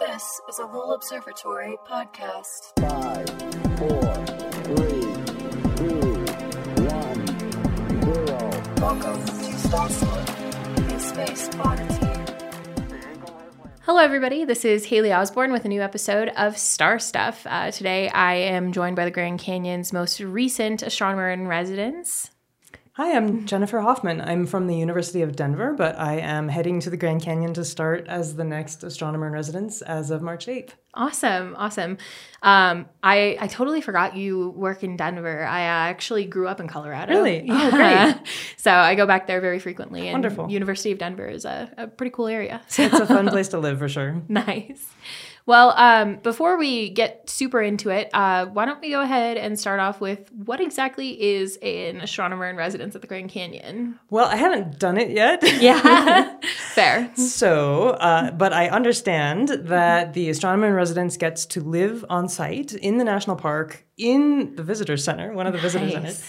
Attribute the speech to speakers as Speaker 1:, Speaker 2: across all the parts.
Speaker 1: This is a Lowell Observatory podcast.
Speaker 2: Five, four, three, two, one, zero.
Speaker 1: Welcome to Star Stuff, a space oddity.
Speaker 3: Hello, everybody. This is Haley Osborne with a new episode of Star Stuff. Uh, today, I am joined by the Grand Canyon's most recent astronomer in residence.
Speaker 4: Hi, I'm Jennifer Hoffman. I'm from the University of Denver, but I am heading to the Grand Canyon to start as the next astronomer in residence as of March 8th.
Speaker 3: Awesome, awesome. Um, I I totally forgot you work in Denver. I uh, actually grew up in Colorado.
Speaker 4: Really? Oh,
Speaker 3: Yeah.
Speaker 4: great.
Speaker 3: so I go back there very frequently. And
Speaker 4: Wonderful.
Speaker 3: University of Denver is a, a pretty cool area.
Speaker 4: It's a fun place to live for sure.
Speaker 3: Nice. Well, um, before we get super into it, uh, why don't we go ahead and start off with what exactly is an astronomer in residence at the Grand Canyon?
Speaker 4: Well, I haven't done it yet.
Speaker 3: Yeah, fair.
Speaker 4: So, uh, but I understand that the astronomer in residence gets to live on site in the national park in the visitor center, one of the visitor centers,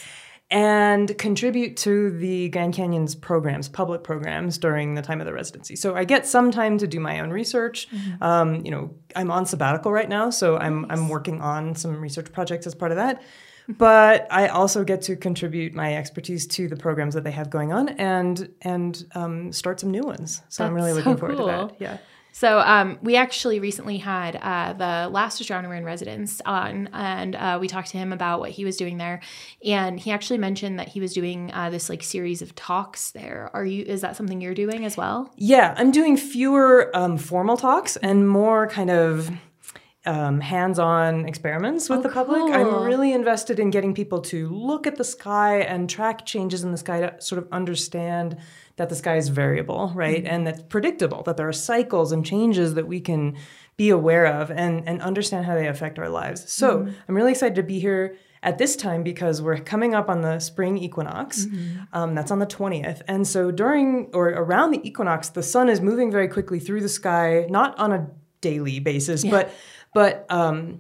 Speaker 4: and contribute to the Grand Canyon's programs, public programs during the time of the residency. So I get some time to do my own research. Um, you know, I'm on sabbatical right now, so I'm I'm working on some research projects as part of that. But I also get to contribute my expertise to the programs that they have going on, and and um, start some new ones. So I'm really looking
Speaker 3: so
Speaker 4: forward
Speaker 3: cool.
Speaker 4: to that. Yeah.
Speaker 3: So um, we actually recently had uh, the last astronomer in residence on, and uh, we talked to him about what he was doing there, and he actually mentioned that he was doing uh, this like series of talks there. Are you? Is that something you're doing as well?
Speaker 4: Yeah, I'm doing fewer um, formal talks and more kind of um, hands-on experiments with
Speaker 3: Oh,
Speaker 4: the public.
Speaker 3: cool.
Speaker 4: I'm really invested in getting people to look at the sky and track changes in the sky to sort of understand that the sky is variable, right,
Speaker 3: Mm-hmm.
Speaker 4: and that's predictable. That there are cycles and changes that we can be aware of and and understand how they affect our lives. So
Speaker 3: Mm-hmm.
Speaker 4: I'm really excited to be here. At this time, because we're coming up on the spring equinox,
Speaker 3: Mm-hmm.
Speaker 4: um, that's on the 20th. And so during or around the equinox, the sun is moving very quickly through the sky, not on a daily basis, but but um,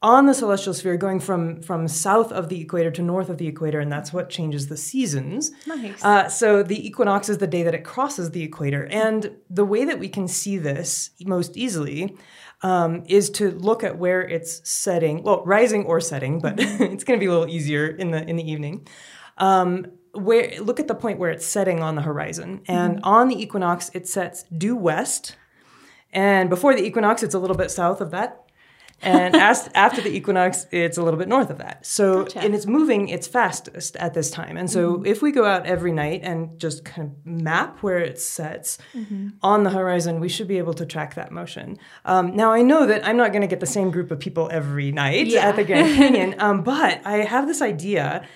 Speaker 4: on the celestial sphere, going from from south of the equator to north of the equator, and that's what changes the seasons.
Speaker 3: Nice.
Speaker 4: Uh, so the equinox is the day that it crosses the equator, and the way that we can see this most easily um, is to look at where it's setting, well, rising or setting, but it's going to be a little easier in the in the evening. Um, where look at the point where it's setting on the horizon, and on the equinox it sets due west, and before the equinox it's a little bit south of that. And as, after the equinox, it's a little bit north of that. So,
Speaker 3: Gotcha.
Speaker 4: and it's moving its fastest at this time. And so, if we go out every night and just kind of map where it sets on the horizon, we should be able to track that motion. Um, now, I know that I'm not going to get the same group of people every night
Speaker 3: Yeah.
Speaker 4: at the Grand Canyon, um, but I have this idea.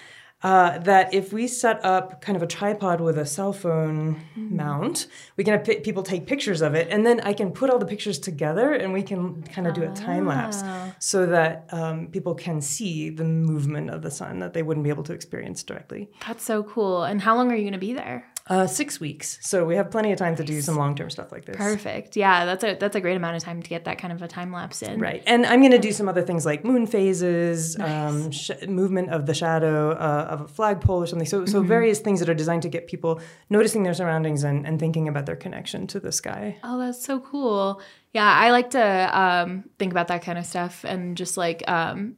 Speaker 4: Uh, that if we set up kind of a tripod with a cell phone mount, we can have pi- people take pictures of it, and then I can put all the pictures together, and we can kind of do a time lapse so that um, people can see the movement of the sun that they wouldn't be able to experience directly.
Speaker 3: That's so cool. And how long are you going to be there?
Speaker 4: Uh, six weeks, so we have plenty of time to do some long term stuff like this.
Speaker 3: Perfect. Yeah, that's a that's a great amount of time to get that kind of a time lapse in.
Speaker 4: Right, and I'm going to do some other things like moon phases, um, sh- movement of the shadow uh, of a flagpole or something. So, so various things that are designed to get people noticing their surroundings and, and thinking about their connection to the sky.
Speaker 3: Oh, that's so cool. Yeah, I like to um, think about that kind of stuff and just like um,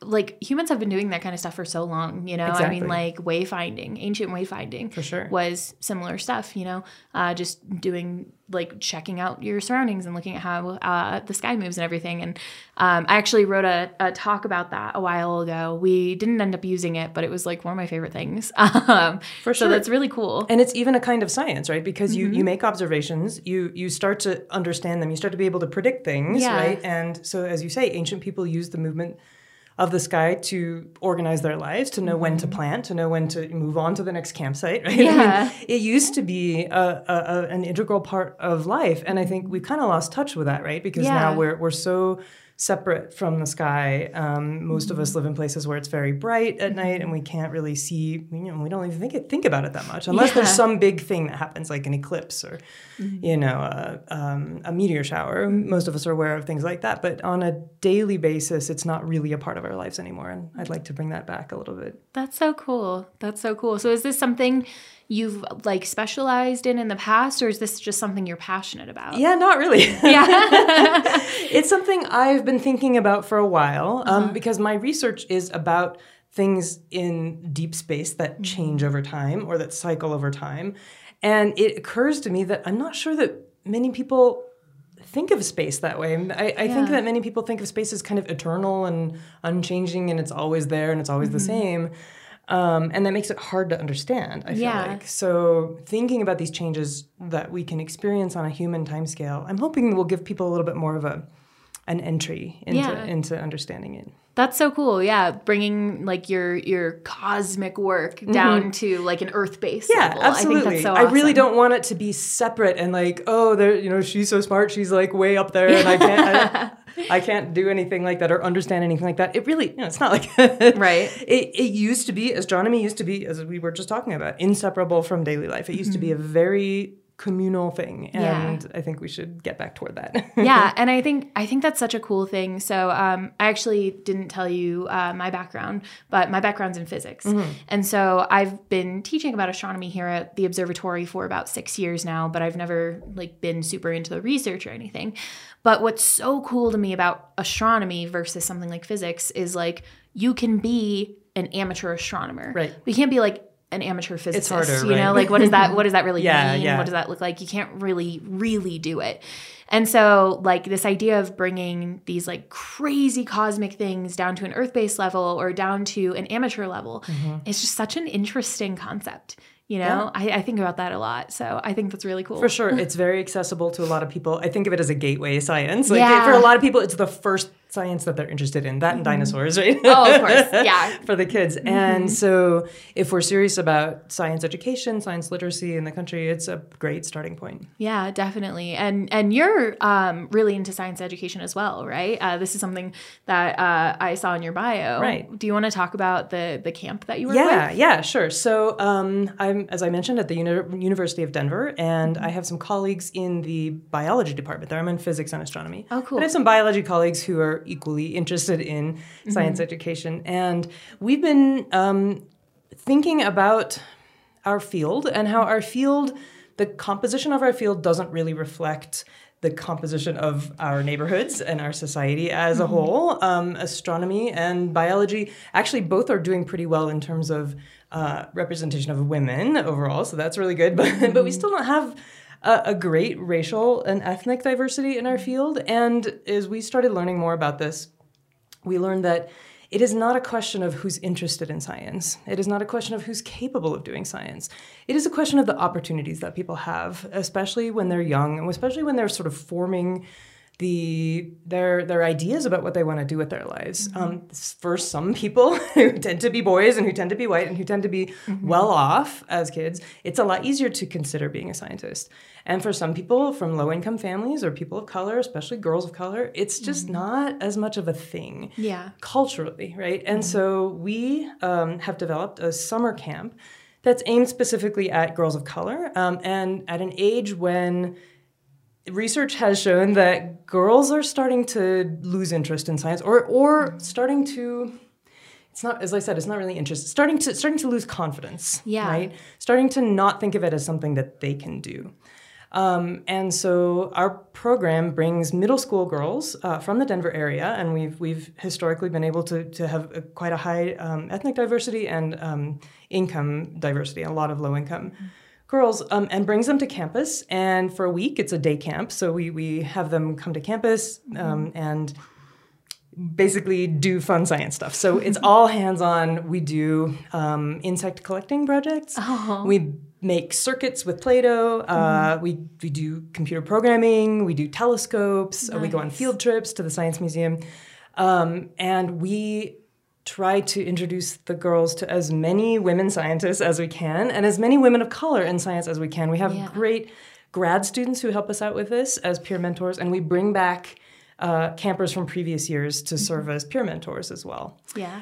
Speaker 3: like humans have been doing that kind of stuff for so long, you know. I mean, like wayfinding, ancient wayfinding,
Speaker 4: For sure.
Speaker 3: was similar stuff, you know. Uh, just doing like checking out your surroundings and looking at how uh, the sky moves and everything. And um, I actually wrote a, a talk about that a while ago. We didn't end up using it, but it was like one of my favorite things. Um,
Speaker 4: For
Speaker 3: So
Speaker 4: sure.
Speaker 3: that's really cool.
Speaker 4: And it's even a kind of science, right? Because you, you make observations, you you start to understand them, you start to be able to predict things,
Speaker 3: Yeah.
Speaker 4: right? And so, as you say, ancient people used the movement of the sky to organize their lives, to know when to mm-hmm. plant, to know when to move on to the next campsite, right? I mean,
Speaker 3: Yeah.
Speaker 4: it used to be a, a, a, an integral part of life, and I think we've kind of lost touch with that, right? Because
Speaker 3: Yeah.
Speaker 4: now we're we're so separate from the sky. Um, most of us live in places where it's very bright at night, and we can't really see. You know, we don't even think it, think about it that much, unless there's some big thing that happens, like an eclipse or, you know, a, um, a meteor shower. Most of us are aware of things like that, but on a daily basis, it's not really a part of our lives anymore. And I'd like to bring that back a little bit.
Speaker 3: That's so cool. That's so cool. So is this something you've like specialized in in the past, or is this just something you're passionate about?
Speaker 4: Yeah, not really.
Speaker 3: Yeah.
Speaker 4: it's something I've been thinking about for a while um, uh-huh. because my research is about things in deep space that mm-hmm. change over time or that cycle over time. And it occurs to me that I'm not sure that many people think of space that way. I, I think that many people think of space as kind of eternal and unchanging and it's always there and it's always the mm-hmm. same. Um, and that makes it hard to understand, I feel
Speaker 3: Yeah.
Speaker 4: like. So thinking about these changes that we can experience on a human timescale, I'm hoping we'll give people a little bit more of a an entry into
Speaker 3: Yeah.
Speaker 4: into understanding it.
Speaker 3: That's so cool. Yeah, bringing like your your cosmic work down to like an earth based
Speaker 4: Mm-hmm. Yeah,
Speaker 3: level.
Speaker 4: absolutely.
Speaker 3: I think that's so
Speaker 4: I really don't want it to be separate and like, oh, there, you know, she's so smart, she's like way up there, and I can't, I, can't do anything like that or understand anything like that. It really, you know, it's not like
Speaker 3: Right.
Speaker 4: It, it used to be astronomy used to be, as we were just talking about, inseparable from daily life. It used to be a very communal thing,
Speaker 3: Mm-hmm. Yeah.
Speaker 4: and I think we should get back toward that.
Speaker 3: yeah and i think i think that's such a cool thing so um, i actually didn't tell you uh, my background but my background's in physics and so i've been teaching about astronomy here at the observatory for about six years now but i've never like been super into the research or anything but what's so cool to me about astronomy versus something like physics is like you can be an amateur astronomer.
Speaker 4: Right.
Speaker 3: but you can't be like an amateur physicist
Speaker 4: harder,
Speaker 3: you know? like what does that what does that really
Speaker 4: Yeah,
Speaker 3: mean?
Speaker 4: Yeah.
Speaker 3: what does that look like? You can't really really do it. And so like this idea of bringing these like crazy cosmic things down to an earth-based level or down to an amateur level
Speaker 4: Mm-hmm.
Speaker 3: is just such an interesting concept you know I, I think about that a lot so i think that's really cool
Speaker 4: For sure, it's very accessible to a lot of people. I think of it as a gateway science. Like
Speaker 3: Yeah.
Speaker 4: for a lot of people, it's the first science that they're interested in. That and dinosaurs, right?
Speaker 3: oh of course yeah
Speaker 4: for the kids. And so, if we're serious about science education, science literacy in the country, it's a great starting point.
Speaker 3: Yeah, definitely. And and you're um, really into science education as well, right? Uh, this is something that uh, I saw in your bio.
Speaker 4: Right.
Speaker 3: Do you want to talk about the the camp that you were
Speaker 4: Yeah,
Speaker 3: with?
Speaker 4: yeah, sure. So um, I'm, as I mentioned, at the Uni- University of Denver, and I have some colleagues in the biology department there. I'm in physics and astronomy.
Speaker 3: Oh, cool.
Speaker 4: But I have some biology colleagues who are equally interested in science education, and we've been um, thinking about our field and how our field, the composition of our field, doesn't really reflect the composition of our neighborhoods and our society as a whole. Um, astronomy and biology actually both are doing pretty well in terms of uh, representation of women overall, so that's really good. But but we still don't have a, a great racial and ethnic diversity in our field. And as we started learning more about this, we learned that it is not a question of who's interested in science. It is not a question of who's capable of doing science. It is a question of the opportunities that people have, especially when they're young and especially when they're sort of forming the their their ideas about what they want to do with their lives. Um, for some people who tend to be boys and who tend to be white and who tend to be well off as kids, it's a lot easier to consider being a scientist. And for some people from low income families or people of color, especially girls of color, it's just not as much of a thing
Speaker 3: Yeah.
Speaker 4: culturally, right? And so we um, have developed a summer camp that's aimed specifically at girls of color um, and at an age when research has shown that girls are starting to lose interest in science or or starting to it's not as I said, it's not really interest. Starting to starting to lose confidence.
Speaker 3: Yeah.
Speaker 4: Right? Starting to not think of it as something that they can do. Um, and so our program brings middle school girls uh, from the Denver area, and we've we've historically been able to to have a, quite a high um, ethnic diversity and um, income diversity, a lot of low income girls, um, and brings them to campus. And for a week, it's a day camp, so we we have them come to campus um, and basically do fun science stuff. So it's all hands on. We do um, insect collecting projects. We make circuits with Play-Doh. Uh, we, we do computer programming. We do telescopes. Uh, we go on field trips to the Science Museum. Um, and we try to introduce the girls to as many women scientists as we can and as many women of color in science as we can. We have
Speaker 3: Yeah.
Speaker 4: great grad students who help us out with this as peer mentors, and we bring back uh, campers from previous years to serve as peer mentors as well.
Speaker 3: Yeah.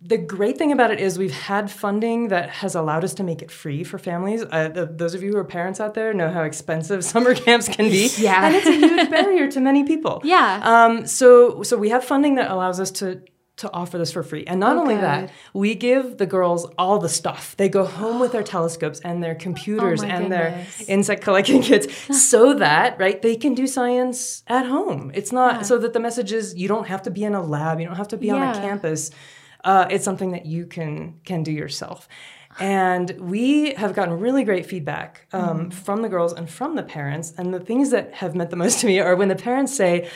Speaker 4: The great thing about it is we've had funding that has allowed us to make it free for families. Uh, the, those of you who are parents out there know how expensive summer camps can be,
Speaker 3: Yeah.
Speaker 4: and it's a huge barrier to many people.
Speaker 3: Yeah.
Speaker 4: Um, so so we have funding that allows us to to offer this for free. And not only that, we give the girls all the stuff. They go home with their telescopes and their computers
Speaker 3: Oh
Speaker 4: and their insect collecting kits so that, right, they can do science at home. It's not so that the message is you don't have to be in a lab, you don't have to be on a campus. Uh, it's something that you can can do yourself. And we have gotten really great feedback um,
Speaker 3: Mm-hmm.
Speaker 4: from the girls and from the parents. And the things that have meant the most to me are when the parents say,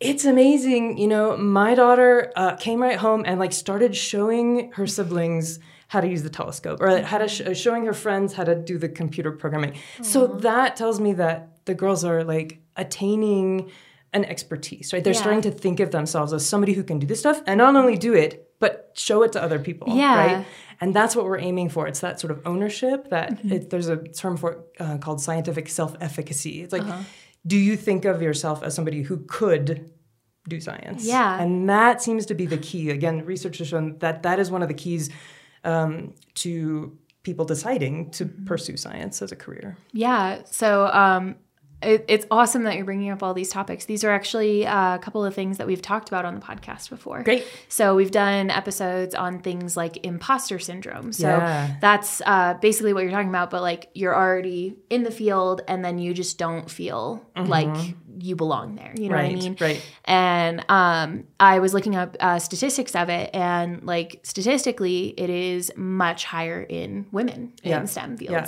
Speaker 4: it's amazing. You know, my daughter uh, came right home and like started showing her siblings how to use the telescope or how to sh- uh, showing her friends how to do the computer programming. So that tells me that the girls are like attaining an expertise, right? They're
Speaker 3: Yeah.
Speaker 4: starting to think of themselves as somebody who can do this stuff and not only do it, but show it to other people,
Speaker 3: Yeah.
Speaker 4: right? And that's what we're aiming for. It's that sort of ownership that
Speaker 3: Mm-hmm.
Speaker 4: it, there's a term for it uh, called scientific self-efficacy. It's like,
Speaker 3: Uh-huh.
Speaker 4: Do you think of yourself as somebody who could do science?
Speaker 3: Yeah.
Speaker 4: And that seems to be the key. Again, research has shown that that is one of the keys um, to people deciding to
Speaker 3: Mm-hmm.
Speaker 4: pursue science as a career.
Speaker 3: Yeah. So um, it, it's awesome that you're bringing up all these topics. These are actually uh, a couple of things that we've talked about on the podcast before.
Speaker 4: Great.
Speaker 3: So we've done episodes on things like imposter syndrome. So
Speaker 4: Yeah.
Speaker 3: that's uh, basically what you're talking about. But like you're already in the field, and then you just don't feel like you belong there. You know
Speaker 4: right.
Speaker 3: what I mean?
Speaker 4: Right.
Speaker 3: And um, I was looking up uh, statistics of it, and like statistically, it is much higher in women
Speaker 4: Yeah.
Speaker 3: in STEM
Speaker 4: Yeah.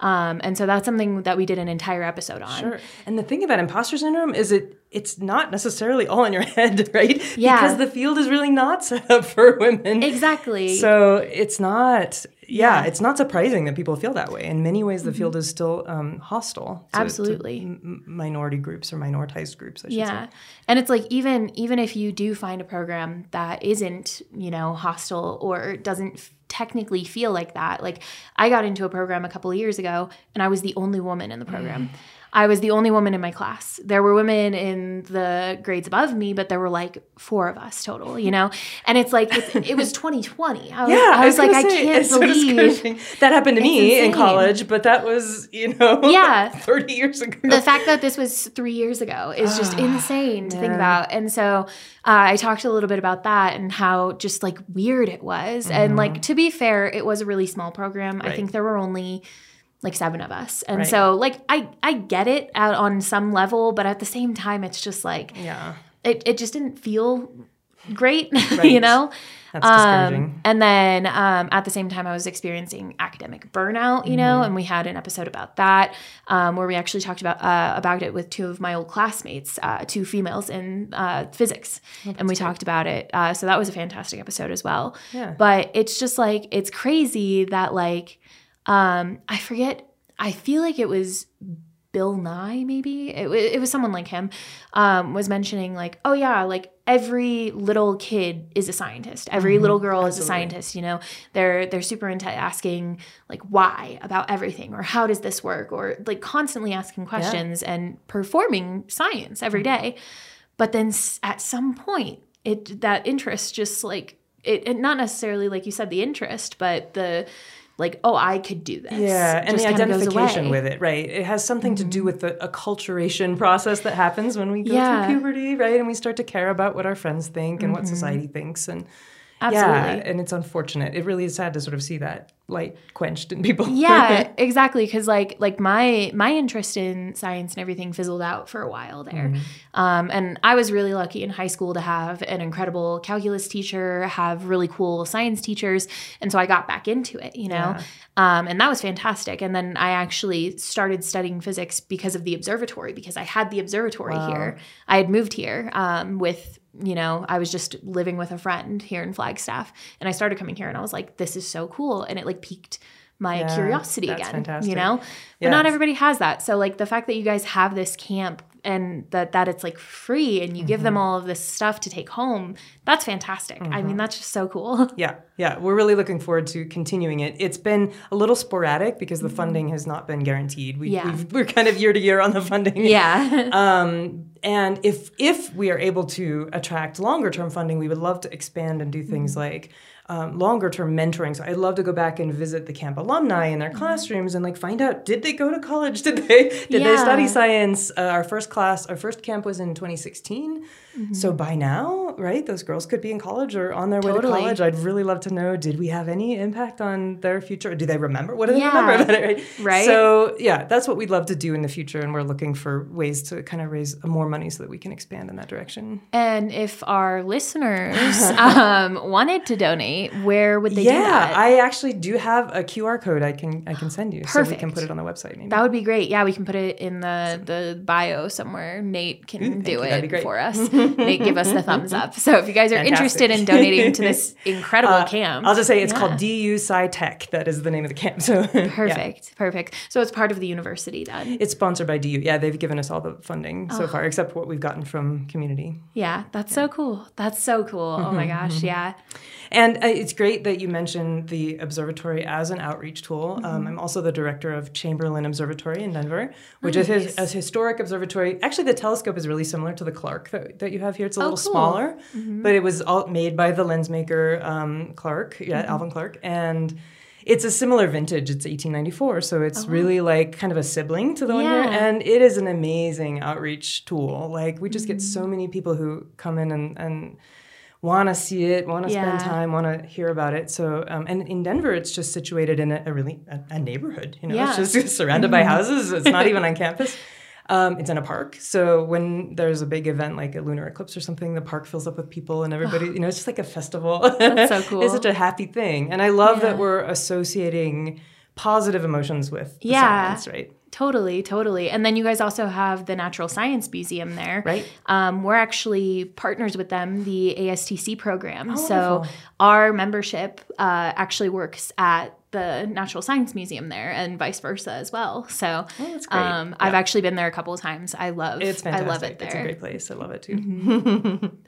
Speaker 3: Um, and so that's something that we did an entire episode on.
Speaker 4: Sure. And the thing about imposter syndrome is it it's not necessarily all in your head, right?
Speaker 3: Yeah.
Speaker 4: Because the field is really not set up for women.
Speaker 3: Exactly.
Speaker 4: So it's not, yeah,
Speaker 3: Yeah. Mm-hmm.
Speaker 4: it's not surprising that people feel that way. In many ways, the field is still um, hostile. to- to
Speaker 3: Absolutely.
Speaker 4: m- m- minority groups or minoritized groups, I should
Speaker 3: yeah
Speaker 4: say.
Speaker 3: and it's like even even if you do find a program that isn't you know hostile or doesn't technically feel like that. Like i got into a program a couple of years ago and i was the only woman in the program mm. I was the only woman in my class. There were women in the grades above me, but there were like four of us total, you know? And it's like, it's, it was 2020. I was,
Speaker 4: Yeah,
Speaker 3: I was, like, I
Speaker 4: gonna say,
Speaker 3: can't
Speaker 4: so
Speaker 3: believe.
Speaker 4: that happened to me in college, but that was, you know,
Speaker 3: Yeah.
Speaker 4: 30 years ago.
Speaker 3: the fact that this was three years ago is just insane to think about. And so uh, I talked a little bit about that and how just like weird it was. And like to be fair, it was a really small program. I think there were only like seven of us. And
Speaker 4: Right.
Speaker 3: so like I I get it out on some level, but at the same time it's just like
Speaker 4: yeah,
Speaker 3: it, it just didn't feel great, you know?
Speaker 4: that's discouraging.
Speaker 3: Um, and then um, at the same time, I was experiencing academic burnout, you
Speaker 4: Mm-hmm.
Speaker 3: know, and we had an episode about that um, where we actually talked about uh, about it with two of my old classmates, uh, two females in uh, physics,
Speaker 4: Oh,
Speaker 3: and we talked about it. Uh, so that was a fantastic episode as well.
Speaker 4: Yeah.
Speaker 3: But it's just like it's crazy that like um, I forget. I feel like it was Bill Nye, maybe it, it was someone like him, um, was mentioning like, oh yeah, like every little kid is a scientist. Every little girl is a scientist. You know, they're they're super into asking like why about everything or how does this work or like constantly asking questions and performing science every day. But then s- at some point, it that interest just like it, it not necessarily like you said the interest, but the like oh I could do this.
Speaker 4: Yeah, and the identification.
Speaker 3: Mm-hmm.
Speaker 4: with it, right? It has something to do with the acculturation process that happens when we go
Speaker 3: Yeah.
Speaker 4: through puberty, right? And we start to care about what our friends think and what society thinks. And
Speaker 3: Mm-hmm. Absolutely.
Speaker 4: yeah, and it's unfortunate. It really is sad to sort of see that light quenched in people.
Speaker 3: yeah exactly because like like my my interest in science and everything fizzled out for a while there
Speaker 4: Mm-hmm.
Speaker 3: um, and i was really lucky in high school to have an incredible calculus teacher have really cool science teachers and so i got back into it you know um, and that was fantastic and then i actually started studying physics because of the observatory because i had the observatory here i had moved here um, with you know, I was just living with a friend here in Flagstaff and I started coming here and I was like, this is so cool. And it like piqued my
Speaker 4: Yeah,
Speaker 3: curiosity again,
Speaker 4: fantastic.
Speaker 3: you know? But not everybody has that. So like the fact that you guys have this camp and that that it's like free and you give
Speaker 4: Mm-hmm.
Speaker 3: them all of this stuff to take home, that's fantastic. I
Speaker 4: Mm-hmm.
Speaker 3: mean, that's just so cool.
Speaker 4: Yeah, yeah, we're really looking forward to continuing it. It's been a little sporadic because the funding has not been guaranteed. We,
Speaker 3: Yeah.
Speaker 4: we've, we're kind of year to year on the funding.
Speaker 3: yeah.
Speaker 4: Um, and if if we are able to attract longer term funding, we would love to expand and do things like um, longer term mentoring. So I'd love to go back and visit the camp alumni in their classrooms and like find out did they go to college? Did they did they study science? Uh, our first class, our first camp was in 2016. So by now, right, those girls could be in college or on their way to college. I'd really love to know: Did we have any impact on their future? Do they remember? What do they
Speaker 3: Yeah.
Speaker 4: remember about it? Right.
Speaker 3: Right.
Speaker 4: So yeah, that's what we'd love to do in the future, and we're looking for ways to kind of raise more money so that we can expand in that direction.
Speaker 3: And if our listeners um, wanted to donate, where would they do
Speaker 4: yeah,
Speaker 3: that?
Speaker 4: I actually do have a QR code I can I can send you, so we can put it on the website. Maybe.
Speaker 3: that would be great. Yeah, we can put it in the the bio somewhere. Nate can do.
Speaker 4: That'd be
Speaker 3: it for us. Nate, give us the thumbs up. So if you guys are
Speaker 4: Fantastic.
Speaker 3: interested in donating to this incredible
Speaker 4: Uh,
Speaker 3: camp,
Speaker 4: I'll just say it's
Speaker 3: yeah.
Speaker 4: called DU SciTech. That is the name of the camp. So yeah.
Speaker 3: Perfect, perfect. So it's part of the university then.
Speaker 4: It's sponsored by DU. Yeah, they've given us all the funding
Speaker 3: Oh.
Speaker 4: so far, except what we've gotten from community.
Speaker 3: Yeah, that's so cool. That's so cool. Oh my gosh, yeah.
Speaker 4: And uh, it's great that you mentioned the observatory as an outreach tool.
Speaker 3: Mm-hmm.
Speaker 4: Um, I'm also the director of Chamberlin Observatory in Denver, which is his, a historic observatory. Actually, the telescope is really similar to the Clark that, that you have here. It's a little
Speaker 3: cool.
Speaker 4: smaller, but it was all made by the lens maker um, Clark, yeah, Alvan Clark, and. It's a similar vintage. It's 1894, so it's really like kind of a sibling to the one here, and it is an amazing outreach tool. Like we just get so many people who come in and, and want to see it, want to spend time, want to hear about it. So, um, and in Denver, it's just situated in a, a really a, a neighborhood. You know,
Speaker 3: Yeah.
Speaker 4: it's just surrounded by houses. It's not even on campus. Um, it's in a park. So when there's a big event like a lunar eclipse or something, the park fills up with people and everybody. you know, it's just like a festival.
Speaker 3: That's so cool.
Speaker 4: it's such a happy thing, and I love
Speaker 3: Yeah.
Speaker 4: that we're associating positive emotions with
Speaker 3: Yeah.
Speaker 4: science, right?
Speaker 3: Totally, totally. And then you guys also have the Natural Science Museum there.
Speaker 4: Right.
Speaker 3: Um, we're actually partners with them, the ASTC program. so
Speaker 4: Oh, wonderful.
Speaker 3: our membership uh, actually works at the Natural Science Museum there and vice versa as well. So
Speaker 4: Oh, that's great.
Speaker 3: um, I've actually been there a couple of times. I love
Speaker 4: It's
Speaker 3: I love it
Speaker 4: It's a.
Speaker 3: Mm-hmm.
Speaker 4: great place. I love it too.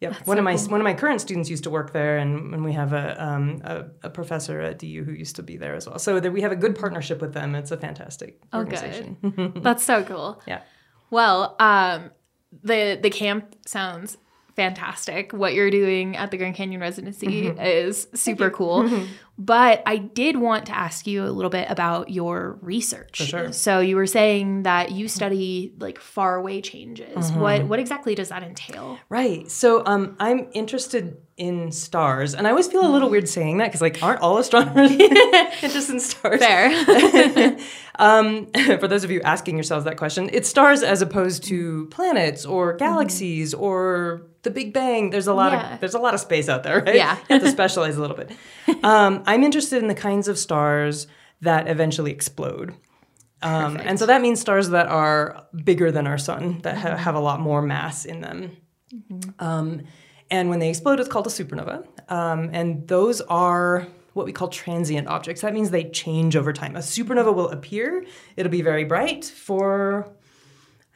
Speaker 4: yep. one of my one of my current students used to work there, and, and we have a, um, a a professor at DU who used to be there as well. So that we have a good partnership with them. It's a fantastic
Speaker 3: Oh,
Speaker 4: organization.
Speaker 3: good. That's so cool.
Speaker 4: Yeah.
Speaker 3: Well, um, the the camp sounds fantastic. What you're doing at the Grand Canyon residency
Speaker 4: Mm-hmm.
Speaker 3: is super cool. But I did want to ask you a little bit about your research.
Speaker 4: sure.
Speaker 3: So you were saying that you study like far away changes.
Speaker 4: Mm-hmm.
Speaker 3: What what exactly does that entail?
Speaker 4: Right. So um, I'm interested in stars, and I always feel a little weird saying that because like, aren't all astronomers interested in stars?
Speaker 3: Fair.
Speaker 4: Um, for those of you asking yourselves that question, it's stars as opposed to planets or galaxies or the Big Bang. There's a lot
Speaker 3: Yeah.
Speaker 4: of there's a lot of space out there, right?
Speaker 3: Yeah.
Speaker 4: you have to specialize a little bit. Um, I'm interested in the kinds of stars that eventually explode. Um, and so that means stars that are bigger than our sun, that ha- have a lot more mass in them. Um, and when they explode, it's called a supernova. Um, and those are what we call transient objects. That means they change over time. A supernova will appear, it'll be very bright for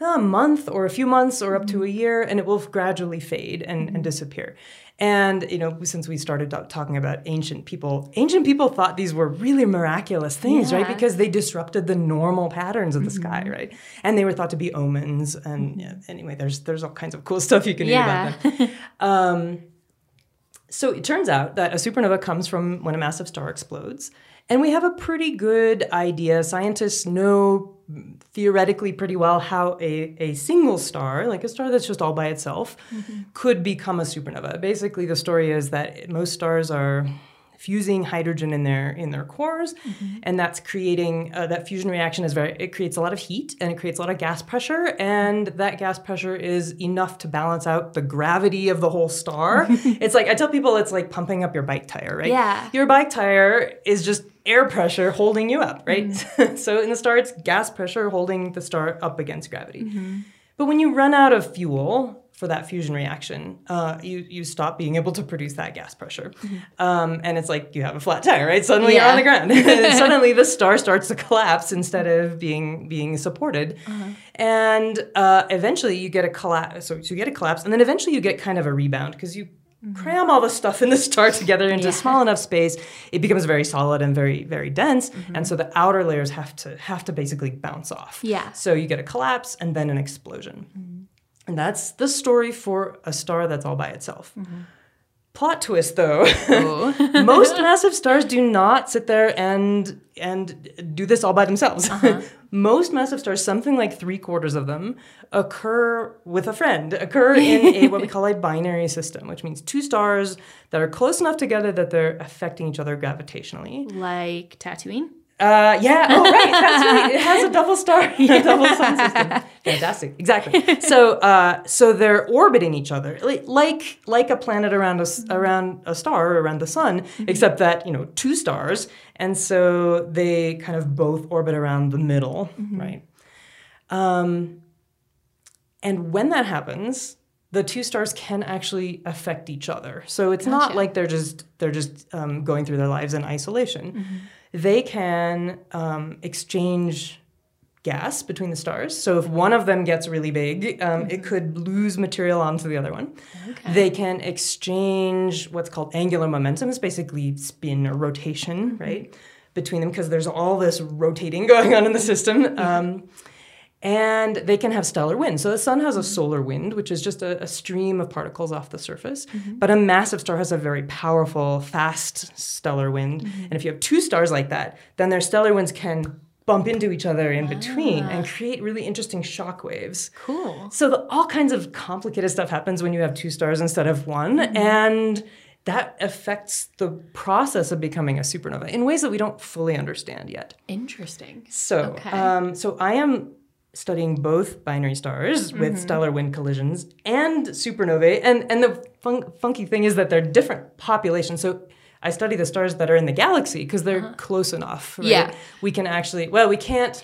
Speaker 4: a month or a few months or up to a year, and it will gradually fade and, and mm-hmm. disappear. And you know, since we started talking about ancient people, ancient people thought these were really miraculous things, right? Because they disrupted the normal patterns of the sky, mm-hmm. right? And they were thought to be omens. And mm-hmm. yeah, anyway, there's there's all kinds of cool stuff you can read about
Speaker 3: yeah.
Speaker 4: them. Um, so it turns out that a supernova comes from when a massive star explodes. And we have a pretty good idea. Scientists know theoretically pretty well how a, a single star, like a star that's just all by itself, mm-hmm. could become a supernova. Basically, the story is that most stars are fusing hydrogen in their in their cores. Mm-hmm. And that's creating uh, that fusion reaction is very it creates a lot of heat and it creates a lot of gas pressure. And that gas pressure is enough to balance out the gravity of the whole star. It's like i tell people it's like pumping up your bike tire right?
Speaker 3: Yeah.
Speaker 4: your bike tire is just air pressure holding you up right? Mm-hmm. So in the star it's gas pressure holding the star up against gravity. Mm-hmm. But when you run out of fuel for that fusion reaction, uh, you you stop being able to produce that gas pressure, um, and it's like you have a flat tire, right? Suddenly you're on the ground. Suddenly the star starts to collapse instead of being being supported, and uh, eventually you get a collapse. So, so you get a collapse, and then eventually you get kind of a rebound because you cram all the stuff in the star together into
Speaker 3: Yeah.
Speaker 4: small enough space, it becomes very solid and very very dense, and so the outer layers have to have to basically bounce off.
Speaker 3: Yeah.
Speaker 4: So you get a collapse and then an explosion. And that's the story for a star that's all by itself. Plot twist though.
Speaker 3: Oh.
Speaker 4: Most massive stars do not sit there and and do this all by themselves.
Speaker 3: Uh-huh.
Speaker 4: Most massive stars, something like three quarters of them, occur with a friend, occur in a what we call a binary system, which means two stars that are close enough together that they're affecting each other gravitationally.
Speaker 3: like Tatooine.
Speaker 4: Uh, yeah. Oh, right. Right. It has a double star, a double sun system. Fantastic. Exactly. So, uh, so they're orbiting each other like like a planet around a s- around a star or around the sun, except that you know two stars, and so they kind of both orbit around the middle, right? Um, and when that happens, the two stars can actually affect each other. So it's not like they're just they're just um, going through their lives in isolation. They can um, exchange gas between the stars. So if one of them gets really big, um, it mm-hmm. could lose material onto the other one. They can exchange what's called angular momentum. It's basically spin or rotation, mm-hmm. right, between them because there's all this rotating going on in the system. Mm-hmm. Um, and they can have stellar wind. So the sun has a solar wind, which is just a, a stream of particles off the surface. But a massive star has a very powerful, fast stellar wind. And if you have two stars like that, then their stellar winds can bump into each other in between and ah. create really interesting shock waves.
Speaker 3: Cool.
Speaker 4: So the, all kinds of complicated stuff happens when you have two stars instead of one, mm-hmm. and that affects the process of becoming a supernova in ways that we don't fully understand yet.
Speaker 3: Interesting.
Speaker 4: So,
Speaker 3: Okay.
Speaker 4: um, so I am studying both binary stars with mm-hmm. stellar wind collisions and supernovae, and and the fun- funky thing is that they're different populations. So. I study the stars that are in the galaxy because they're uh-huh. close enough. Right?
Speaker 3: Yeah.
Speaker 4: we can actually. Well, we can't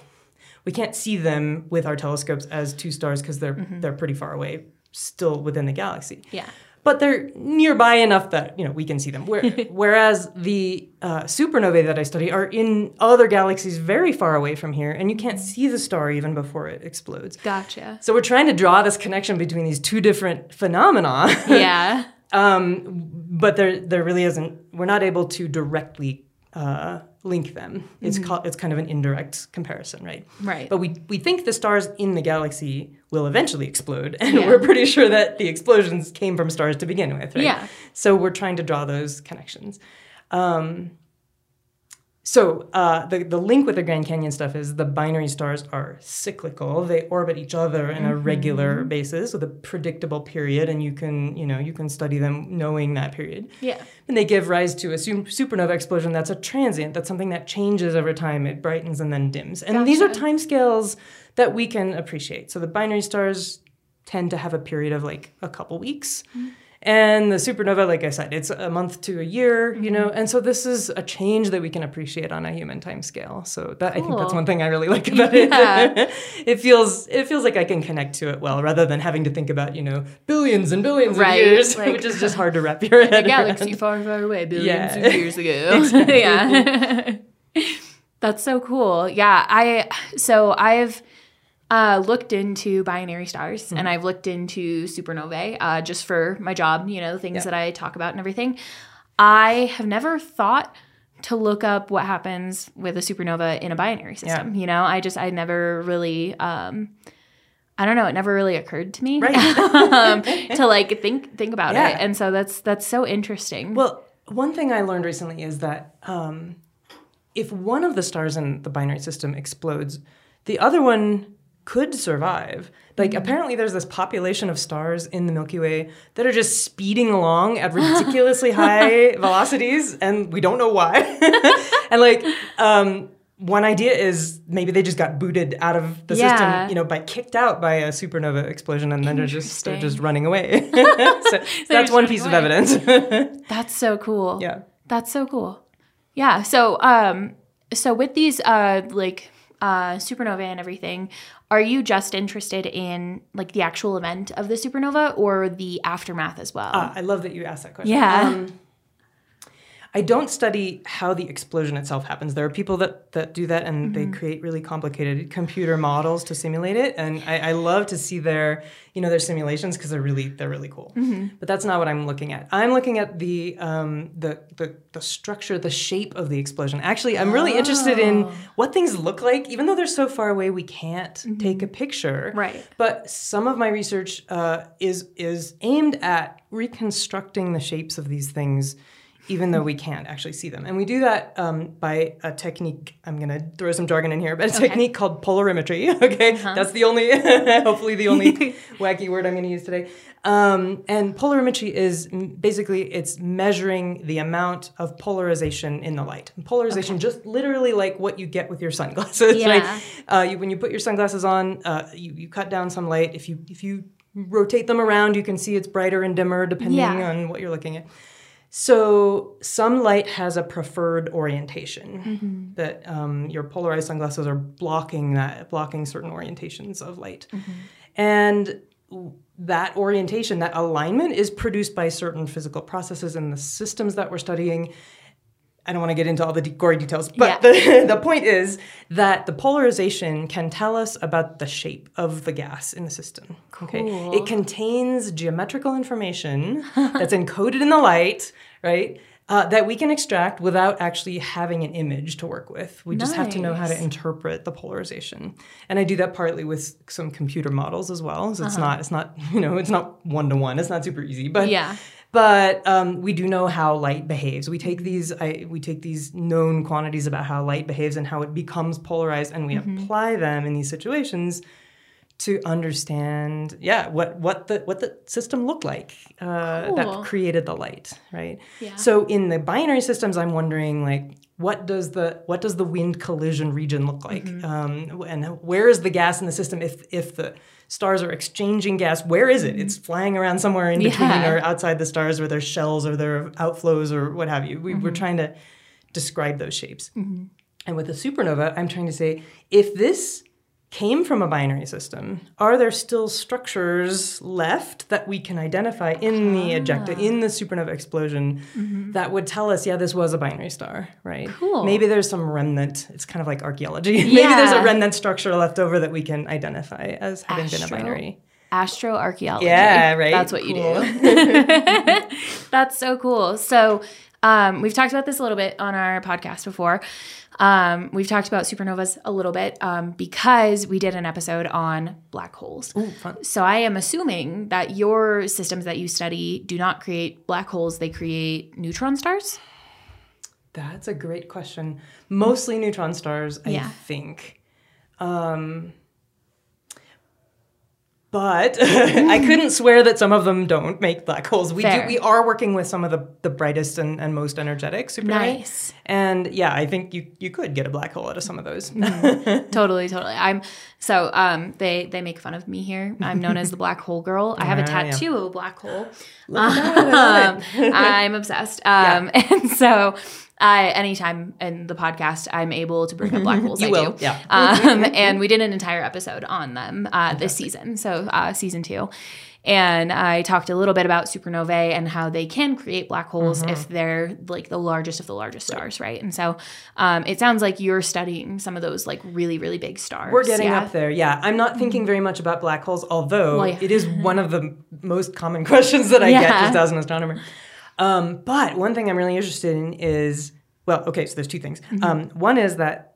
Speaker 4: we can't see them with our telescopes as two stars because they're mm-hmm. they're pretty far away, still within the galaxy.
Speaker 3: Yeah.
Speaker 4: But they're nearby enough that you know we can see them. Where, whereas the uh, supernovae that I study are in other galaxies very far away from here, and you can't mm-hmm. see the star even before it explodes.
Speaker 3: Gotcha.
Speaker 4: So we're trying to draw this connection between these two different phenomena.
Speaker 3: Yeah.
Speaker 4: um, but there there really isn't. We're not able to directly uh, link them. It's called it's kind of an indirect comparison, right?
Speaker 3: Right.
Speaker 4: But we we think the stars in the galaxy will eventually explode, and
Speaker 3: Yeah.
Speaker 4: we're pretty sure that the explosions came from stars to begin with, right?
Speaker 3: Yeah.
Speaker 4: So we're trying to draw those connections. Um, so uh, the the link with the Grand Canyon stuff is the binary stars are cyclical. They orbit each other in a regular basis with a predictable period, and you can you know you can study them knowing that period.
Speaker 3: Yeah.
Speaker 4: And they give rise to a supernova explosion that's a transient. That's something that changes over time. It brightens and then dims. And these are
Speaker 3: Gotcha.
Speaker 4: timescales that we can appreciate. So the binary stars tend to have a period of like a couple weeks. And the supernova, like I said, it's a month to a year, you mm-hmm. know, and so this is a change that we can appreciate on a human time scale. So that I think that's one thing I really like about it. it feels it feels like I can connect to it well, rather than having to think about you know billions and billions
Speaker 3: Right,
Speaker 4: of years,
Speaker 3: like-
Speaker 4: which is just hard to wrap your head
Speaker 3: A
Speaker 4: around.
Speaker 3: galaxy far, far away, billions
Speaker 4: Yeah.
Speaker 3: of years ago. yeah. That's so cool. Yeah. I so I've uh, looked into binary stars
Speaker 4: Mm-hmm.
Speaker 3: and I've looked into supernovae uh, just for my job, you know, the things
Speaker 4: Yeah.
Speaker 3: that I talk about and everything. I have never thought to look up what happens with a supernova in a binary system. You know, I just I never really um I don't know, it never really occurred to me
Speaker 4: Right.
Speaker 3: um, to like think think about
Speaker 4: Yeah.
Speaker 3: it. And so that's that's so interesting.
Speaker 4: Well, one thing I learned recently is that um, if one of the stars in the binary system explodes, the other one could survive. Like apparently there's this population of stars in the Milky Way that are just speeding along at ridiculously high velocities and we don't know why. and like um one idea is maybe they just got booted out of the
Speaker 3: Yeah.
Speaker 4: system, you know, by kicked out by a supernova explosion, and then they're just they're just running away. so that's one piece
Speaker 3: away.
Speaker 4: of evidence.
Speaker 3: That's so cool.
Speaker 4: Yeah.
Speaker 3: That's so cool. Yeah. So um so with these uh like uh supernovae and everything, are you just interested in like the actual event of the supernova or the aftermath as well?
Speaker 4: Ah, I love that you asked that question.
Speaker 3: Yeah.
Speaker 4: Um, I don't study how the explosion itself happens. There are people that, that do that and they create really complicated computer models to simulate it. And I, I love to see their, you know, their simulations because they're really they're really cool. But that's not what I'm looking at. I'm looking at the um, the, the the structure, the shape of the explosion. Actually, I'm really interested in what things look like, even though they're so far away, we can't take a picture.
Speaker 3: Right.
Speaker 4: But some of my research uh, is is aimed at reconstructing the shapes of these things, even though we can't actually see them. And we do that um, by a technique. I'm going to throw some jargon in here, but a technique called polarimetry. Okay, that's the only, hopefully, the only wacky word I'm going to use today. Um, and polarimetry is basically it's measuring the amount of polarization in the light. And polarization, just literally like what you get with your sunglasses,
Speaker 3: Yeah.
Speaker 4: right? Uh, you, when you put your sunglasses on, uh, you, you cut down some light. If you if you rotate them around, you can see it's brighter and dimmer depending
Speaker 3: Yeah.
Speaker 4: on what you're looking at. So some light has a preferred orientation that um, your polarized sunglasses are blocking that blocking certain orientations of light, and that orientation, that alignment, is produced by certain physical processes in the systems that we're studying. I don't want to get into all the gory details, but the, the point is that the polarization can tell us about the shape of the gas in the system. Okay, it contains geometrical information that's encoded in the light, right? Uh, that we can extract without actually having an image to work with. We just have to know how to interpret the polarization, and I do that partly with some computer models as well. So it's
Speaker 3: Uh-huh.
Speaker 4: not, it's not, you know, it's not one to one. It's not super easy, but
Speaker 3: Yeah.
Speaker 4: But um, we do know how light behaves. We take these I, we take these known quantities about how light behaves and how it becomes polarized, and we
Speaker 3: Mm-hmm.
Speaker 4: apply them in these situations to understand, yeah, what what the what the system looked like uh,
Speaker 3: Cool.
Speaker 4: that created the light, right?
Speaker 3: Yeah.
Speaker 4: So in the binary systems, I'm wondering like. What does the what does the wind collision region look like,
Speaker 3: Mm-hmm.
Speaker 4: um, and where is the gas in the system? If if the stars are exchanging gas, where is it? It's flying around somewhere in between
Speaker 3: Mm-hmm. Yeah.
Speaker 4: or outside the stars where there's shells or there are outflows or what have you. We,
Speaker 3: Mm-hmm.
Speaker 4: We're trying to describe those shapes. And with a supernova, I'm trying to say if this came from a binary system, are there still structures left that we can identify in the ejecta, in the supernova explosion, that would tell us, yeah, this was a binary star, right?
Speaker 3: Cool.
Speaker 4: Maybe there's some remnant, it's kind of like archaeology. Yeah. Maybe there's a remnant structure left over that we can identify as having been a
Speaker 3: Astro-
Speaker 4: binary.
Speaker 3: Astroarchaeology.
Speaker 4: Yeah, right?
Speaker 3: That's what you do. That's so cool. So, um, we've talked about this a little bit on our podcast before. Um, we've talked about supernovas a little bit um, because we did an episode on black holes.
Speaker 4: Ooh, fun.
Speaker 3: So I am assuming that your systems that you study do not create black holes; they create neutron stars.
Speaker 4: That's a great question. Mostly neutron stars, I
Speaker 3: Yeah.
Speaker 4: think. Um, but I couldn't swear that some of them don't make black holes. We
Speaker 3: Fair.
Speaker 4: do. We are working with some of the, the brightest and, and most energetic supernovae.
Speaker 3: Nice.
Speaker 4: And yeah, I think you you could get a black hole out of some of those.
Speaker 3: totally totally i'm so um they they make fun of me here i'm known as the black hole girl i have a
Speaker 4: yeah.
Speaker 3: tattoo of a black hole
Speaker 4: Look at that, I love
Speaker 3: um, i'm obsessed um and so I, anytime in the podcast I'm able to bring up black holes,
Speaker 4: You
Speaker 3: I
Speaker 4: will,
Speaker 3: do.
Speaker 4: yeah.
Speaker 3: Um, and we did an entire episode on them uh, this season, so uh, season two. And I talked a little bit about supernovae and how they can create black holes
Speaker 4: Mm-hmm.
Speaker 3: if they're like the largest of the largest stars, right? And so um, it sounds like you're studying some of those like really, really big stars.
Speaker 4: We're getting
Speaker 3: yeah?
Speaker 4: up there. Yeah, I'm not thinking very much about black holes, although
Speaker 3: Well, yeah.
Speaker 4: it is one of the most common questions that I get just as an astronomer. Um, but one thing I'm really interested in is well, okay, so there's two things.
Speaker 3: Mm-hmm.
Speaker 4: Um, one is that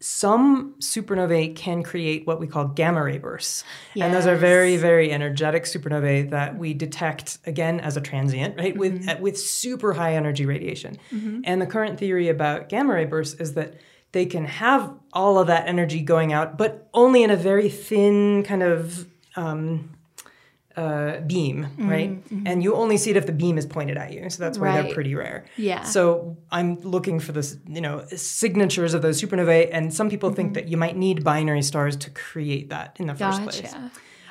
Speaker 4: some supernovae can create what we call gamma ray bursts. And those are very, very energetic supernovae that we detect again as a transient, right? With
Speaker 3: Mm-hmm.
Speaker 4: uh, with super high energy radiation. And the current theory about gamma ray bursts is that they can have all of that energy going out, but only in a very thin kind of um, uh, beam,
Speaker 3: Mm-hmm.
Speaker 4: right? And you only see it if the beam is pointed at you. So that's why they're pretty rare.
Speaker 3: Yeah.
Speaker 4: So I'm looking for this, you know, signatures of those supernovae, and some people think that you might need binary stars to create that in the first place.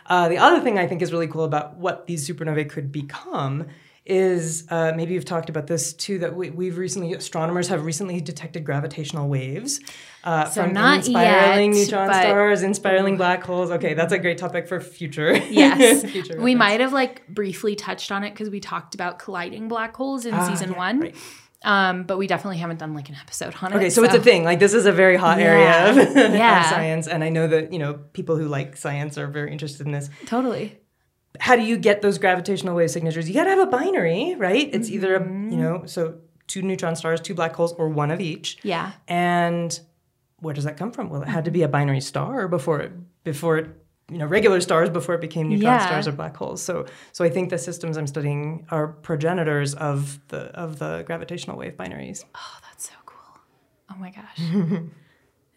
Speaker 4: Uh, the other thing I think is really cool about what these supernovae could become is uh, maybe you've talked about this too that we, we've recently astronomers have recently detected gravitational waves uh,
Speaker 3: So
Speaker 4: from
Speaker 3: not
Speaker 4: inspiraling neutron
Speaker 3: but-
Speaker 4: stars, inspiraling black holes. Okay, that's a great topic for future.
Speaker 3: Yes.
Speaker 4: future
Speaker 3: we might have like briefly touched on it because we talked about colliding black holes in
Speaker 4: Ah,
Speaker 3: season
Speaker 4: yeah,
Speaker 3: one.
Speaker 4: right.
Speaker 3: Um, but we definitely haven't done like an episode on it.
Speaker 4: Okay, so, it's a thing. Like this is a very hot area of, of science, and I know that you know people who like science are very interested in this.
Speaker 3: Totally.
Speaker 4: How do you get those gravitational wave signatures? You got to have a binary, right? It's either a
Speaker 3: Mm-hmm.
Speaker 4: you know so two neutron stars, two black holes, or one of each.
Speaker 3: Yeah.
Speaker 4: And where does that come from? Well, it had to be a binary star before it before it you know regular stars before it became neutron
Speaker 3: Yeah.
Speaker 4: stars or black holes. So so I think the systems I'm studying are progenitors of the of the gravitational wave binaries.
Speaker 3: Oh, that's so cool. Oh my gosh.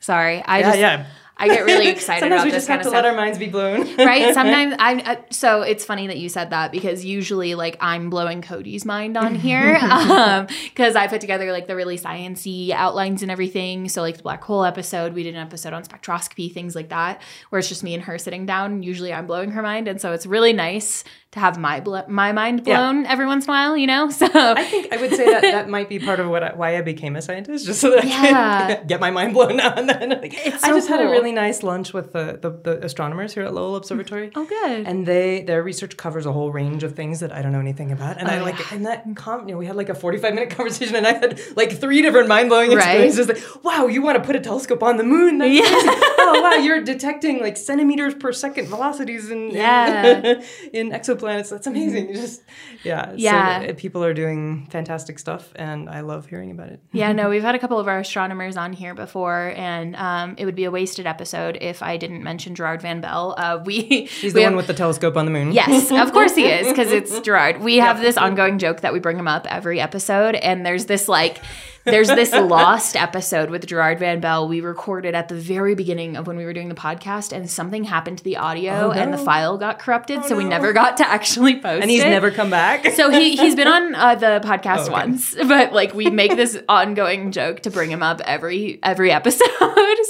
Speaker 3: Sorry, I
Speaker 4: Yeah,
Speaker 3: just
Speaker 4: yeah.
Speaker 3: I get really excited
Speaker 4: Sometimes
Speaker 3: about
Speaker 4: we just have to let our minds be blown.
Speaker 3: right sometimes I, I so it's funny that you said that because usually like i'm blowing cody's mind on here um, because i put together like the really sciency outlines and everything so like the black hole episode we did an episode on spectroscopy things like that where it's just me and her sitting down usually i'm blowing her mind and so it's really nice to have my bl- my mind
Speaker 4: Yeah.
Speaker 3: blown every once in a while you know so
Speaker 4: I think I would say that that might be part of what I, why I became a scientist, just so that I
Speaker 3: Yeah.
Speaker 4: can get my mind blown now and then. Like,
Speaker 3: It's
Speaker 4: I
Speaker 3: so
Speaker 4: just had a
Speaker 3: cool.
Speaker 4: Really nice lunch with the, the, the astronomers here at Lowell Observatory.
Speaker 3: oh good
Speaker 4: And they their research covers a whole range of things that I don't know anything about. And I
Speaker 3: Oh,
Speaker 4: like
Speaker 3: yeah.
Speaker 4: and that you know, we had like a 45 minute conversation and I had like three different mind blowing
Speaker 3: Right.
Speaker 4: experiences. Like, wow, you want to put a telescope on the moon? That's
Speaker 3: Yeah.
Speaker 4: oh wow, you're detecting like centimeters per second velocities in
Speaker 3: Yeah.
Speaker 4: in, in exoplanets. That's amazing. You just yeah.
Speaker 3: Yeah.
Speaker 4: So, people are doing fantastic stuff and I love hearing about it.
Speaker 3: Yeah, no, we've had a couple of our astronomers on here before, and um, it would be a wasted episode if I didn't mention Gerard Van Belle. Uh, we
Speaker 4: He's
Speaker 3: we
Speaker 4: the
Speaker 3: have-
Speaker 4: one with the telescope on the moon.
Speaker 3: Yes, of course he is, because it's Gerard. We have this ongoing joke that we bring him up every episode, and there's this like, there's this lost episode with Gerard Van Belle we recorded at the very beginning of when we were doing the podcast, and something happened to the audio,
Speaker 4: Oh,
Speaker 3: and the file got corrupted, so we
Speaker 4: no.
Speaker 3: never got to actually post
Speaker 4: And he's
Speaker 3: it.
Speaker 4: never come back.
Speaker 3: So he he's been on uh, the podcast
Speaker 4: Oh, okay.
Speaker 3: once, but like we make this ongoing joke to bring him up every every episode.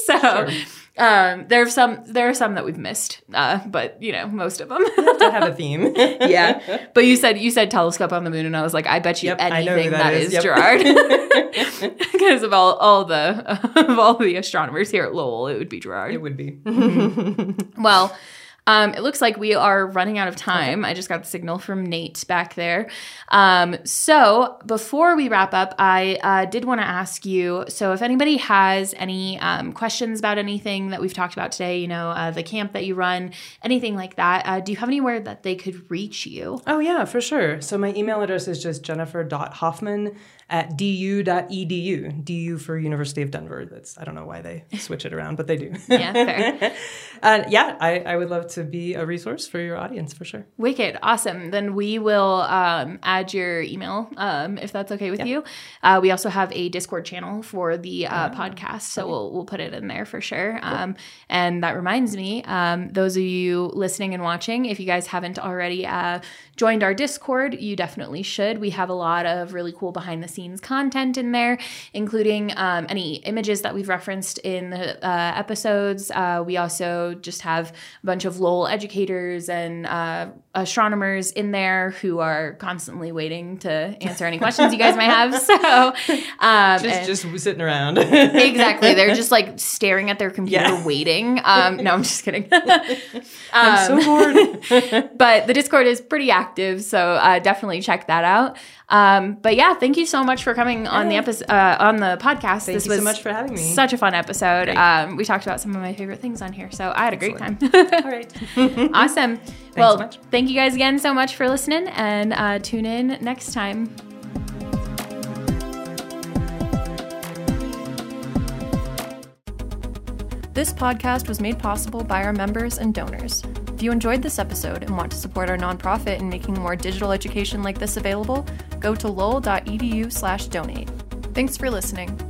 Speaker 3: So um, there are some there are some that we've missed, uh, but you know most of them.
Speaker 4: to have a theme.
Speaker 3: yeah, but you said you said telescope on the moon, and I was like, I bet you
Speaker 4: Yep,
Speaker 3: anything
Speaker 4: that
Speaker 3: that
Speaker 4: is.
Speaker 3: is,
Speaker 4: Yep.
Speaker 3: Gerard, because of all all the of all the astronomers here at Lowell, it would be Gerard.
Speaker 4: It would be.
Speaker 3: Well, um, it looks like we are running out of time. I just got the signal from Nate back there. Um, so before we wrap up, I uh, did want to ask you. So if anybody has any um, questions about anything that we've talked about today, you know, uh, the camp that you run, anything like that, uh, do you have anywhere that they could reach you?
Speaker 4: Oh, yeah, for sure. So my email address is just jennifer.hoffman at du.edu. DU for University of Denver. That's I don't know why they switch it around, but they do.
Speaker 3: Yeah, fair.
Speaker 4: and yeah, I, I would love to be a resource for your audience for sure.
Speaker 3: Wicked, awesome. Then we will um, add your email um, if that's okay with you. Uh, we also have a Discord channel for the uh, podcast, so we'll we'll put it in there for sure. Um, and that reminds me, um, those of you listening and watching, if you guys haven't already uh, joined our Discord, you definitely should. We have a lot of really cool behind the scenes content in there, including um, any images that we've referenced in the uh, episodes. Uh, we also just have a bunch of Lowell educators and uh, astronomers in there who are constantly waiting to answer any questions you guys might have. So, um,
Speaker 4: Just just sitting around.
Speaker 3: exactly, they're just like staring at their computer,
Speaker 4: Yeah.
Speaker 3: waiting. Um, no, I'm just kidding.
Speaker 4: I'm
Speaker 3: Um,
Speaker 4: so bored.
Speaker 3: but the Discord is pretty active, so uh, definitely check that out. Um, but yeah, thank you so much for coming on the episode uh, on the podcast.
Speaker 4: Thank
Speaker 3: this
Speaker 4: you
Speaker 3: was
Speaker 4: so much for having me.
Speaker 3: Such a fun episode. Um, we talked about some of my favorite things on here, so I had a great time.
Speaker 4: All right.
Speaker 3: awesome. well,
Speaker 4: so much.
Speaker 3: Thank you guys again so much for listening, and uh, tune in next time.
Speaker 5: This podcast was made possible by our members and donors. If you enjoyed this episode and want to support our nonprofit in making more digital education like this available, go to lowell.edu/donate. Thanks for listening.